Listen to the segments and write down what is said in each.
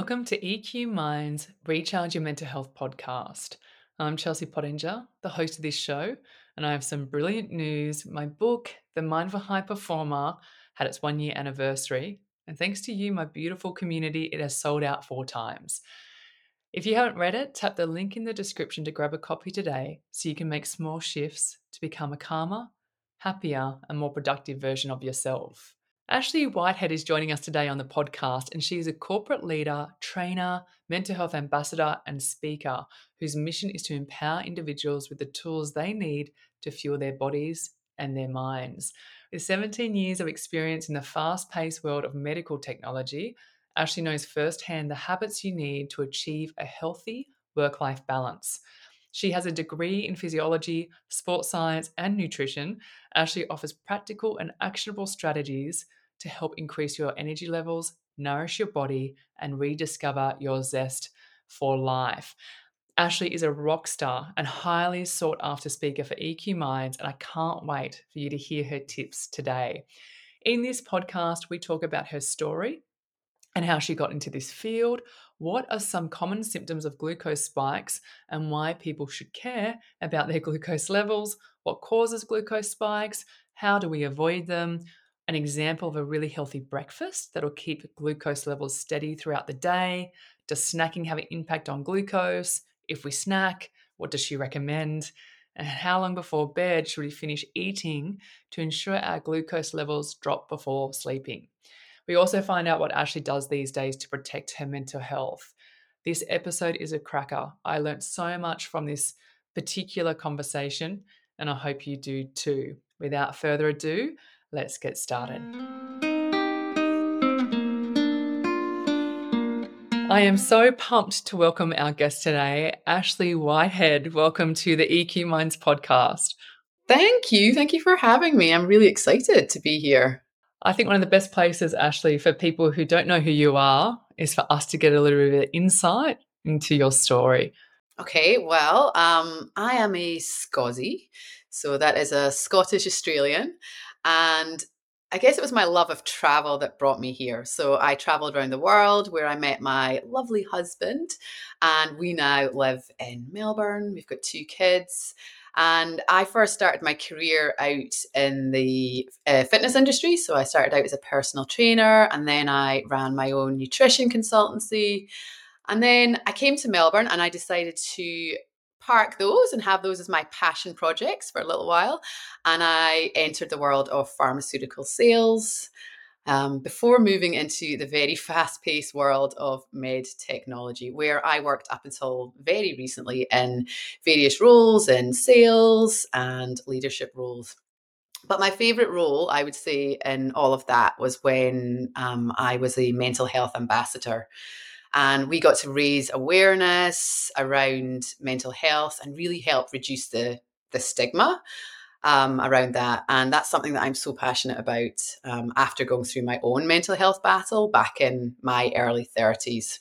Welcome to EQ Mind's Recharge Your Mental Health podcast. I'm Chelsea Pottenger, the host of this show, and I have some brilliant news. My book, The Mind Mindful High Performer, had its one year anniversary, and thanks to you, my beautiful community, it has sold out four times. If you haven't read it, tap the link in the description to grab a copy today so you can make small shifts to become a calmer, happier, and more productive version of yourself. Ashley Whitehead is joining us today on the podcast, and she is a corporate leader, trainer, mental health ambassador, and speaker whose mission is to empower individuals with the tools they need to fuel their bodies and their minds. With 17 years of experience in the fast paced world of medical technology, Ashley knows firsthand the habits you need to achieve a healthy work life balance. She has a degree in physiology, sports science, and nutrition. Ashley offers practical and actionable strategies to help increase your energy levels, nourish your body, and rediscover your zest for life. Ashley is a rock star and highly sought after speaker for EQ Minds, and I can't wait for you to hear her tips today. In this podcast, we talk about her story and how she got into this field. What are some common symptoms of glucose spikes and why people should care about their glucose levels? What causes glucose spikes? How do we avoid them? An example of a really healthy breakfast that'll keep glucose levels steady throughout the day? Does snacking have an impact on glucose? If we snack, what does she recommend? And how long before bed should we finish eating to ensure our glucose levels drop before sleeping? We also find out what Ashley does these days to protect her mental health. This episode is a cracker. I learned so much from this particular conversation, and I hope you do too. Without further ado, let's get started. I am so pumped to welcome our guest today, Ashley Whitehead. Welcome to the EQ Minds podcast. Thank you. Thank you for having me. I'm really excited to be here. I think one of the best places, Ashley, for people who don't know who you are, is for us to get a little bit of insight into your story. Okay, well, um, I am a Scozzy. So that is a Scottish Australian. And I guess it was my love of travel that brought me here. So I traveled around the world where I met my lovely husband, and we now live in Melbourne. We've got two kids. And I first started my career out in the uh, fitness industry. So I started out as a personal trainer, and then I ran my own nutrition consultancy. And then I came to Melbourne and I decided to park those and have those as my passion projects for a little while. And I entered the world of pharmaceutical sales um, before moving into the very fast paced world of med technology, where I worked up until very recently in various roles in sales and leadership roles. But my favorite role, I would say, in all of that was when um, I was a mental health ambassador. And we got to raise awareness around mental health and really help reduce the, the stigma um, around that. And that's something that I'm so passionate about um, after going through my own mental health battle back in my early 30s.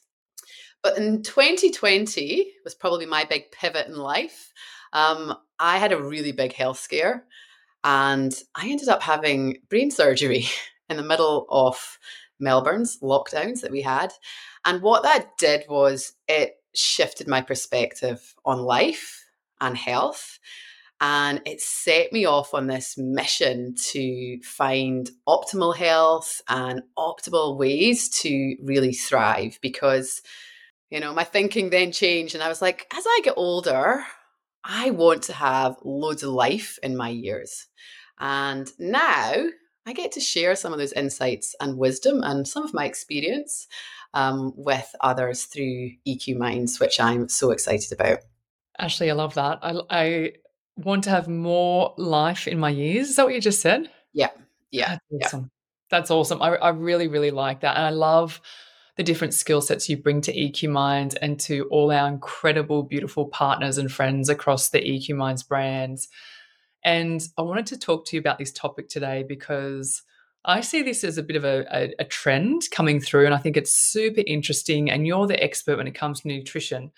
But in 2020 was probably my big pivot in life. Um, I had a really big health scare and I ended up having brain surgery in the middle of Melbourne's lockdowns that we had. And what that did was it shifted my perspective on life and health. And it set me off on this mission to find optimal health and optimal ways to really thrive because, you know, my thinking then changed. And I was like, as I get older, I want to have loads of life in my years. And now I get to share some of those insights and wisdom and some of my experience um, with others through EQ Minds, which I'm so excited about. Ashley, I love that. I, I want to have more life in my years. Is that what you just said? Yeah. Yeah. That's awesome. Yeah. That's awesome. I, I really, really like that. And I love the different skill sets you bring to EQ Minds and to all our incredible, beautiful partners and friends across the EQ Minds brands. And I wanted to talk to you about this topic today because I see this as a bit of a, a, a, trend coming through, and I think it's super interesting. And you're the expert when it comes to nutrition.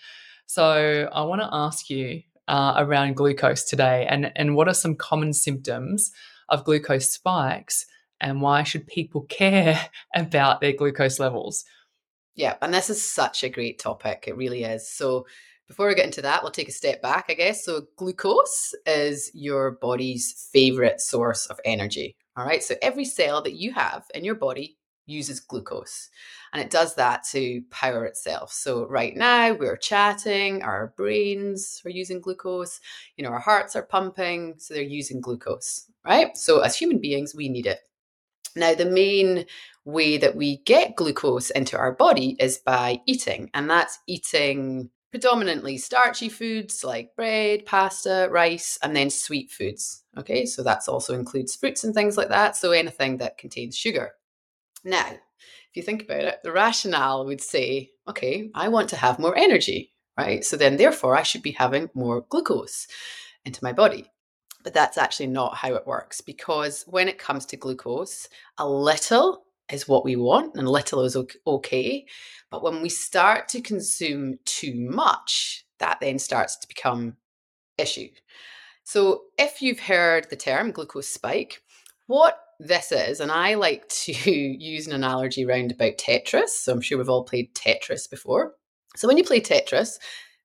So I want to ask you uh, around glucose today and, and what are some common symptoms of glucose spikes and why should people care about their glucose levels? Yeah, and this is such a great topic. It really is. So, before we get into that, we'll take a step back, I guess. So, glucose is your body's favorite source of energy. All right. So, every cell that you have in your body uses glucose and it does that to power itself. So, right now we're chatting, our brains are using glucose, you know, our hearts are pumping, so they're using glucose, right? So, as human beings, we need it. Now, the main way that we get glucose into our body is by eating, and that's eating predominantly starchy foods like bread, pasta, rice, and then sweet foods. Okay, so that also includes fruits and things like that. So anything that contains sugar. Now, if you think about it, the rationale would say, okay, I want to have more energy, right? So then, therefore, I should be having more glucose into my body. But that's actually not how it works because when it comes to glucose, a little is what we want and little is okay. But when we start to consume too much, that then starts to become issue. So if you've heard the term glucose spike, what this is, and I like to use an analogy round about Tetris. So I'm sure we've all played Tetris before. So when you play Tetris,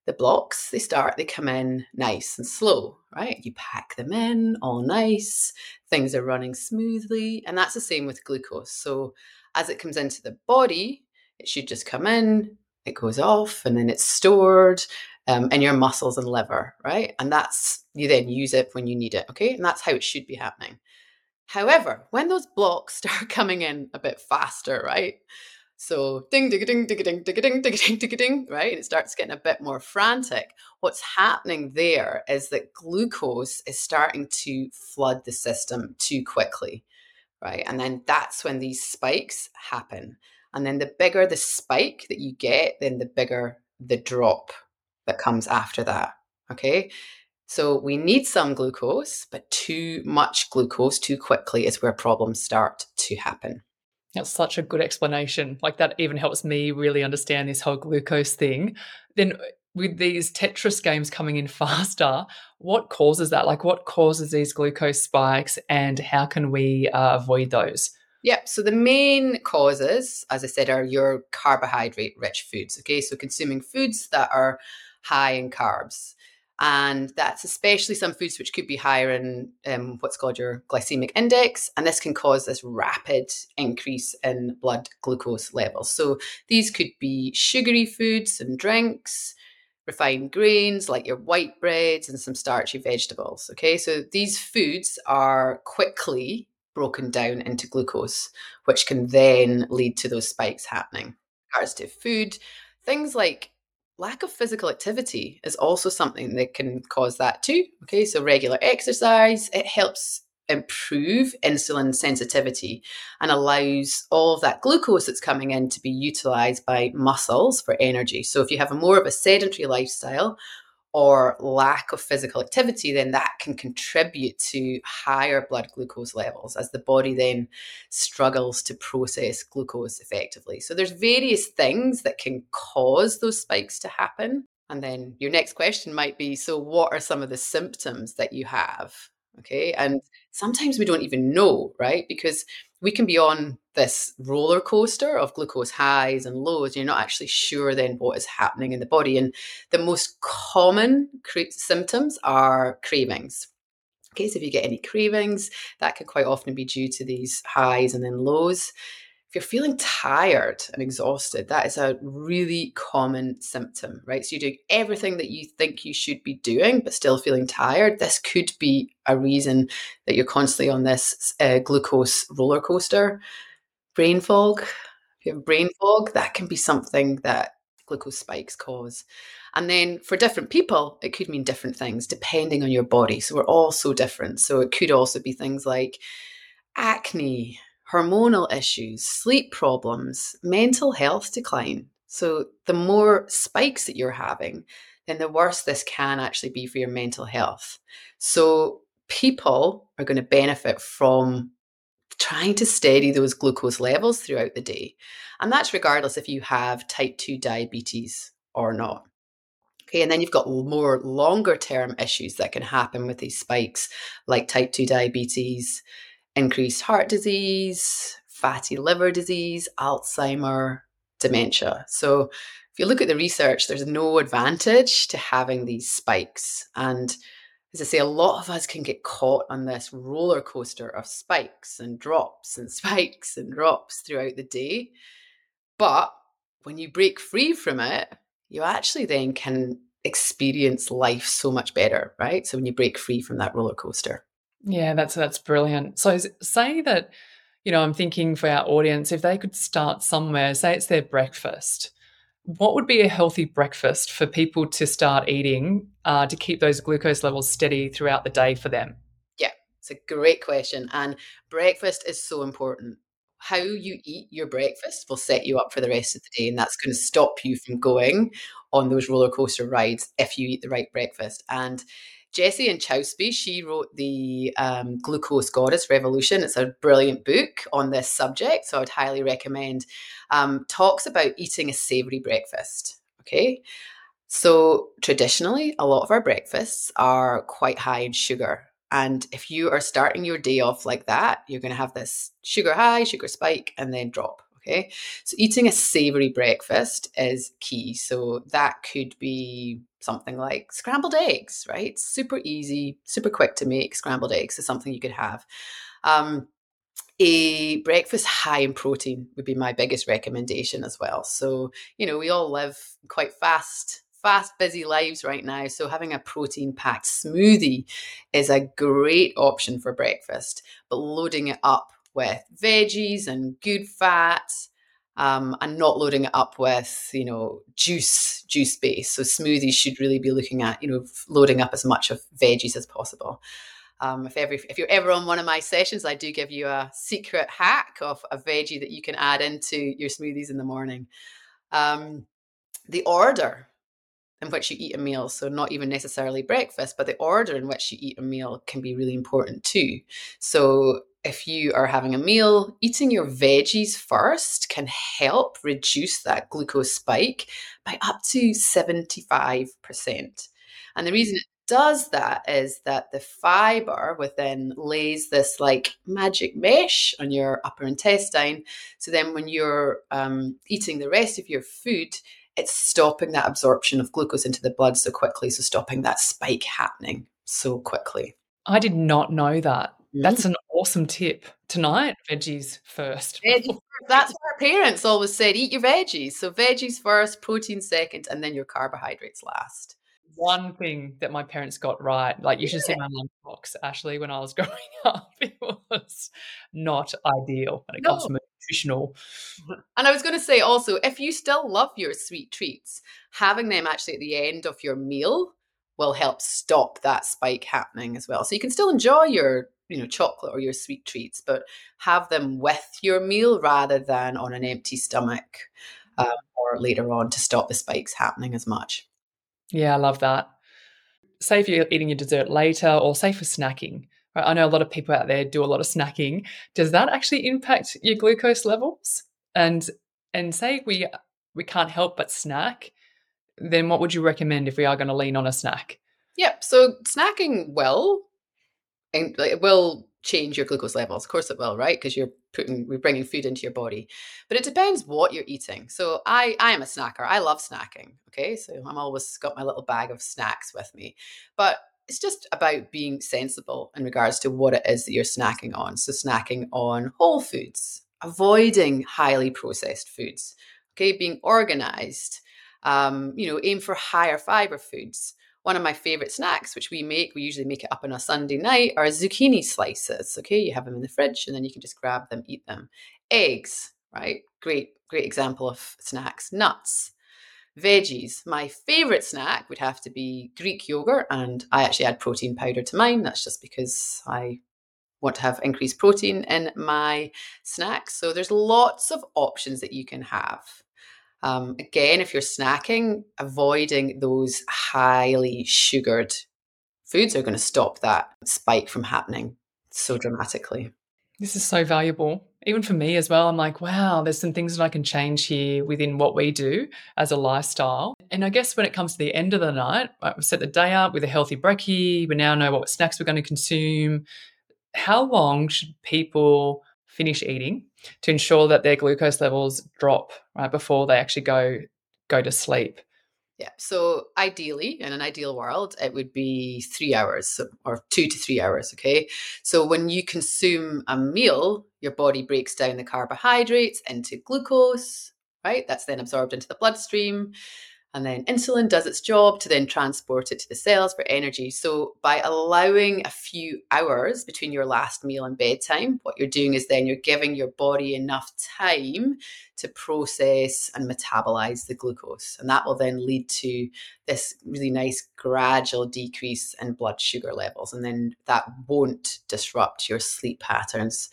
the blocks they start they come in nice and slow right? You pack them in all nice things are running smoothly and that's the same with glucose. So as it comes into the body it should just come in it goes off and then it's stored um, in your muscles and liver right? And that's you then use it when you need it okay? And that's how it should be happening. However when those blocks start coming in a bit faster right so ding ding ding ding ding ding ding ding ding ding right? It starts getting a bit more frantic. What's happening there is that glucose is starting to flood the system too quickly, right? And then that's when these spikes happen. And then the bigger the spike that you get, then the bigger the drop that comes after that. Okay. So we need some glucose, but too much glucose too quickly is where problems start to happen. That's such a good explanation. Like that even helps me really understand this whole glucose thing. Then uh, with these Tetris games coming in faster, what causes that? Like what causes these glucose spikes and how can we uh, avoid those? Yeah, so the main causes, as I said, are your carbohydrate rich foods. Okay, so consuming foods that are high in carbs and that's especially some foods which could be higher in um, what's called your glycemic index and this can cause this rapid increase in blood glucose levels. So these could be sugary foods and drinks refined grains like your white breads and some starchy vegetables okay? So these foods are quickly broken down into glucose which can then lead to those spikes happening. Regards to food things like lack of physical activity is also something that can cause that too. Okay, so regular exercise, it helps improve insulin sensitivity and allows all of that glucose that's coming in to be utilized by muscles for energy. So if you have a more of a sedentary lifestyle or lack of physical activity, then that can contribute to higher blood glucose levels as the body then struggles to process glucose effectively. So there's various things that can cause those spikes to happen. And then your next question might be so what are some of the symptoms that you have? Okay. And sometimes we don't even know, right? Because we can be on this roller coaster of glucose highs and lows. You're not actually sure then what is happening in the body. And the most common cra- symptoms are cravings. Okay, so if you get any cravings, that can quite often be due to these highs and then lows. If you're feeling tired and exhausted, that is a really common symptom, right? So you're doing everything that you think you should be doing, but still feeling tired. This could be a reason that you're constantly on this uh, glucose roller coaster. Brain fog, if you have brain fog, that can be something that glucose spikes cause. And then for different people, it could mean different things depending on your body. So we're all so different. So it could also be things like acne, hormonal issues, sleep problems, mental health decline. So, the more spikes that you're having, then the worse this can actually be for your mental health. So, people are going to benefit from trying to steady those glucose levels throughout the day. And that's regardless if you have type 2 diabetes or not. Okay, and then you've got more longer term issues that can happen with these spikes, like type 2 diabetes, increased heart disease, fatty liver disease, Alzheimer, dementia. So if you look at the research, there's no advantage to having these spikes. And as I say, a lot of us can get caught on this roller coaster of spikes and drops and spikes and drops throughout the day. But when you break free from it, you actually then can experience life so much better, right? So when you break free from that roller coaster. Yeah, that's that's brilliant. So say that, you know, I'm thinking for our audience, if they could start somewhere, say it's their breakfast, what would be a healthy breakfast for people to start eating uh, to keep those glucose levels steady throughout the day for them? Yeah, it's a great question. And breakfast is so important. How you eat your breakfast will set you up for the rest of the day, and that's going to stop you from going on those roller coaster rides if you eat the right breakfast. And Jessie Inchauspé, she wrote the um, Glucose Goddess Revolution. It's a brilliant book on this subject, so I would highly recommend. Um, talks about eating a savory breakfast. Okay, so traditionally, a lot of our breakfasts are quite high in sugar. And if you are starting your day off like that, you're going to have this sugar high, sugar spike, and then drop. Okay. So eating a savory breakfast is key. So that could be something like scrambled eggs, right? Super easy, super quick to make. Scrambled eggs is something you could have. Um, a breakfast high in protein would be my biggest recommendation as well. So, you know, we all live quite fast, fast, busy lives right now. So, having a protein packed smoothie is a great option for breakfast, but loading it up with veggies and good fats. Um, and not loading it up with you know juice juice base so smoothies should really be looking at you know loading up as much of veggies as possible um, if every if you're ever on one of my sessions i do give you a secret hack of a veggie that you can add into your smoothies in the morning um, the order in which you eat a meal. So, not even necessarily breakfast, but the order in which you eat a meal can be really important too. So, if you are having a meal, eating your veggies first can help reduce that glucose spike by up to 75%. And the reason it does that is that the fiber within lays this like magic mesh on your upper intestine. So then when you're um, eating the rest of your food, it's stopping that absorption of glucose into the blood so quickly. So stopping that spike happening so quickly. I did not know that. That's mm. an awesome tip. Tonight, veggies first. Veggies That's what our parents always said eat your veggies. So, veggies first, protein second, and then your carbohydrates last. One thing that my parents got right, like you should see my lunchbox, Ashley, when I was growing up, it was not ideal when it no. comes to nutritional. And I was going to say also, if you still love your sweet treats, having them actually at the end of your meal will help stop that spike happening as well. So you can still enjoy your you know chocolate or your sweet treats but have them with your meal rather than on an empty stomach um, or later on to stop the spikes happening as much. Yeah i love that. Say if you're eating your dessert later or say for snacking. I know a lot of people out there do a lot of snacking. Does that actually impact your glucose levels? And and say we we can't help but snack then what would you recommend if we are going to lean on a snack? Yep. So snacking well, and it will change your glucose levels. Of course, it will, right? Because you're putting, we're bringing food into your body. But it depends what you're eating. So I, I am a snacker. I love snacking. Okay, so I'm always got my little bag of snacks with me. But it's just about being sensible in regards to what it is that you're snacking on. So snacking on whole foods, avoiding highly processed foods. Okay, being organized um, you know, aim for higher fiber foods. One of my favorite snacks, which we make, we usually make it up on a Sunday night, are zucchini slices. Okay, you have them in the fridge and then you can just grab them, eat them. Eggs, right? Great, great example of snacks. Nuts, veggies. My favorite snack would have to be Greek yogurt, and I actually add protein powder to mine. That's just because I want to have increased protein in my snacks. So there's lots of options that you can have. Um, again, if you're snacking, avoiding those highly sugared foods are going to stop that spike from happening so dramatically. This is so valuable. Even for me as well, I'm like, wow, there's some things that I can change here within what we do as a lifestyle. And I guess when it comes to the end of the night, right, we've set the day up with a healthy brekkie. We now know what snacks we're going to consume. How long should people finish eating to ensure that their glucose levels drop right before they actually go go to sleep? Yeah. So ideally, in an ideal world, it would be three hours or two to three hours. Okay. So when you consume a meal, your body breaks down the carbohydrates into glucose, right? That's then absorbed into the bloodstream. And then insulin does its job to then transport it to the cells for energy. So, by allowing a few hours between your last meal and bedtime, what you're doing is then you're giving your body enough time to process and metabolize the glucose. And that will then lead to this really nice gradual decrease in blood sugar levels. And then that won't disrupt your sleep patterns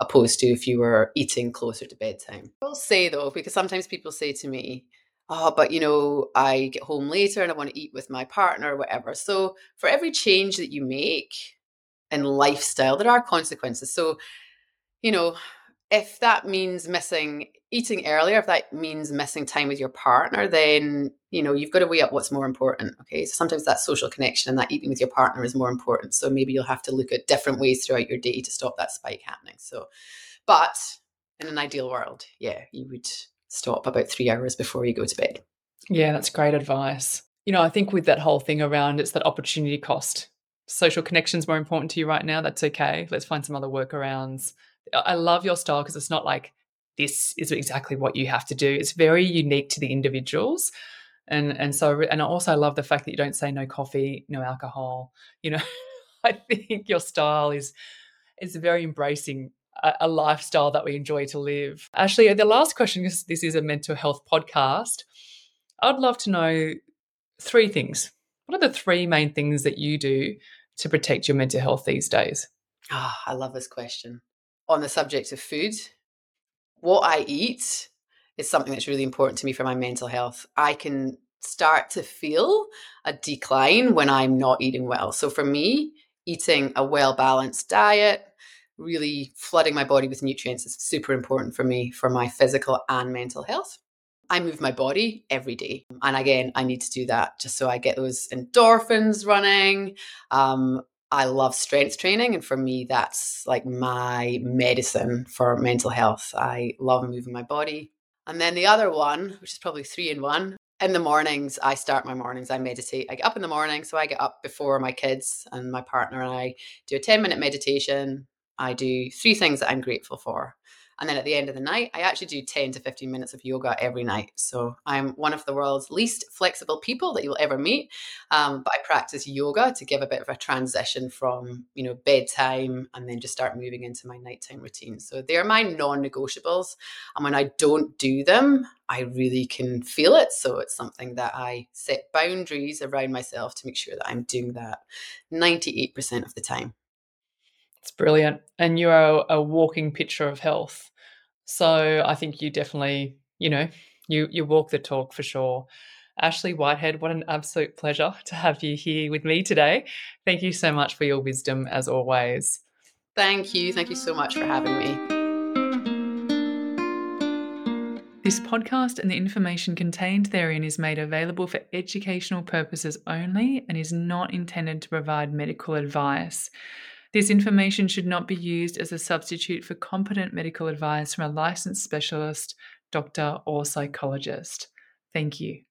opposed to if you were eating closer to bedtime. I'll say though, because sometimes people say to me, oh, but you know, I get home later and I want to eat with my partner or whatever. So for every change that you make in lifestyle, there are consequences. So, you know, if that means missing eating earlier, if that means missing time with your partner, then you know you've got to weigh up what's more important. Okay, so sometimes that social connection and that eating with your partner is more important. So maybe you'll have to look at different ways throughout your day to stop that spike happening. So, but in an ideal world, yeah, you would stop about three hours before you go to bed. Yeah, that's great advice. You know, I think with that whole thing around it's that opportunity cost. Social connections more important to you right now. That's okay. Let's find some other workarounds. I love your style because it's not like this is exactly what you have to do. It's very unique to the individuals. And and so and I also love the fact that you don't say no coffee, no alcohol. You know, I think your style is is very embracing a lifestyle that we enjoy to live. Ashley, the last question, because this is a mental health podcast, I'd love to know three things. What are the three main things that you do to protect your mental health these days? Oh, I love this question. On the subject of food, what I eat is something that's really important to me for my mental health. I can start to feel a decline when I'm not eating well. So for me, eating a well balanced diet, really flooding my body with nutrients is super important for me for my physical and mental health. I move my body every day. And again, I need to do that just so I get those endorphins running. Um, I love strength training. And for me, that's like my medicine for mental health. I love moving my body. And then the other one, which is probably three in one, in the mornings, I start my mornings, I meditate. I get up in the morning. So I get up before my kids and my partner and I do a 10 minute meditation. I do three things that I'm grateful for. And then at the end of the night, I actually do 10 to 15 minutes of yoga every night. So I'm one of the world's least flexible people that you'll ever meet. Um, but I practice yoga to give a bit of a transition from, you know, bedtime and then just start moving into my nighttime routine. So they're my non negotiables. And when I don't do them, I really can feel it. So it's something that I set boundaries around myself to make sure that I'm doing that 98% of the time. It's brilliant. And you are a walking picture of health. So I think you definitely, you know, you you walk the talk for sure. Ashley Whitehead, what an absolute pleasure to have you here with me today. Thank you so much for your wisdom as always. Thank you. Thank you so much for having me. This podcast and the information contained therein is made available for educational purposes only and is not intended to provide medical advice. This information should not be used as a substitute for competent medical advice from a licensed specialist, doctor, or psychologist. Thank you.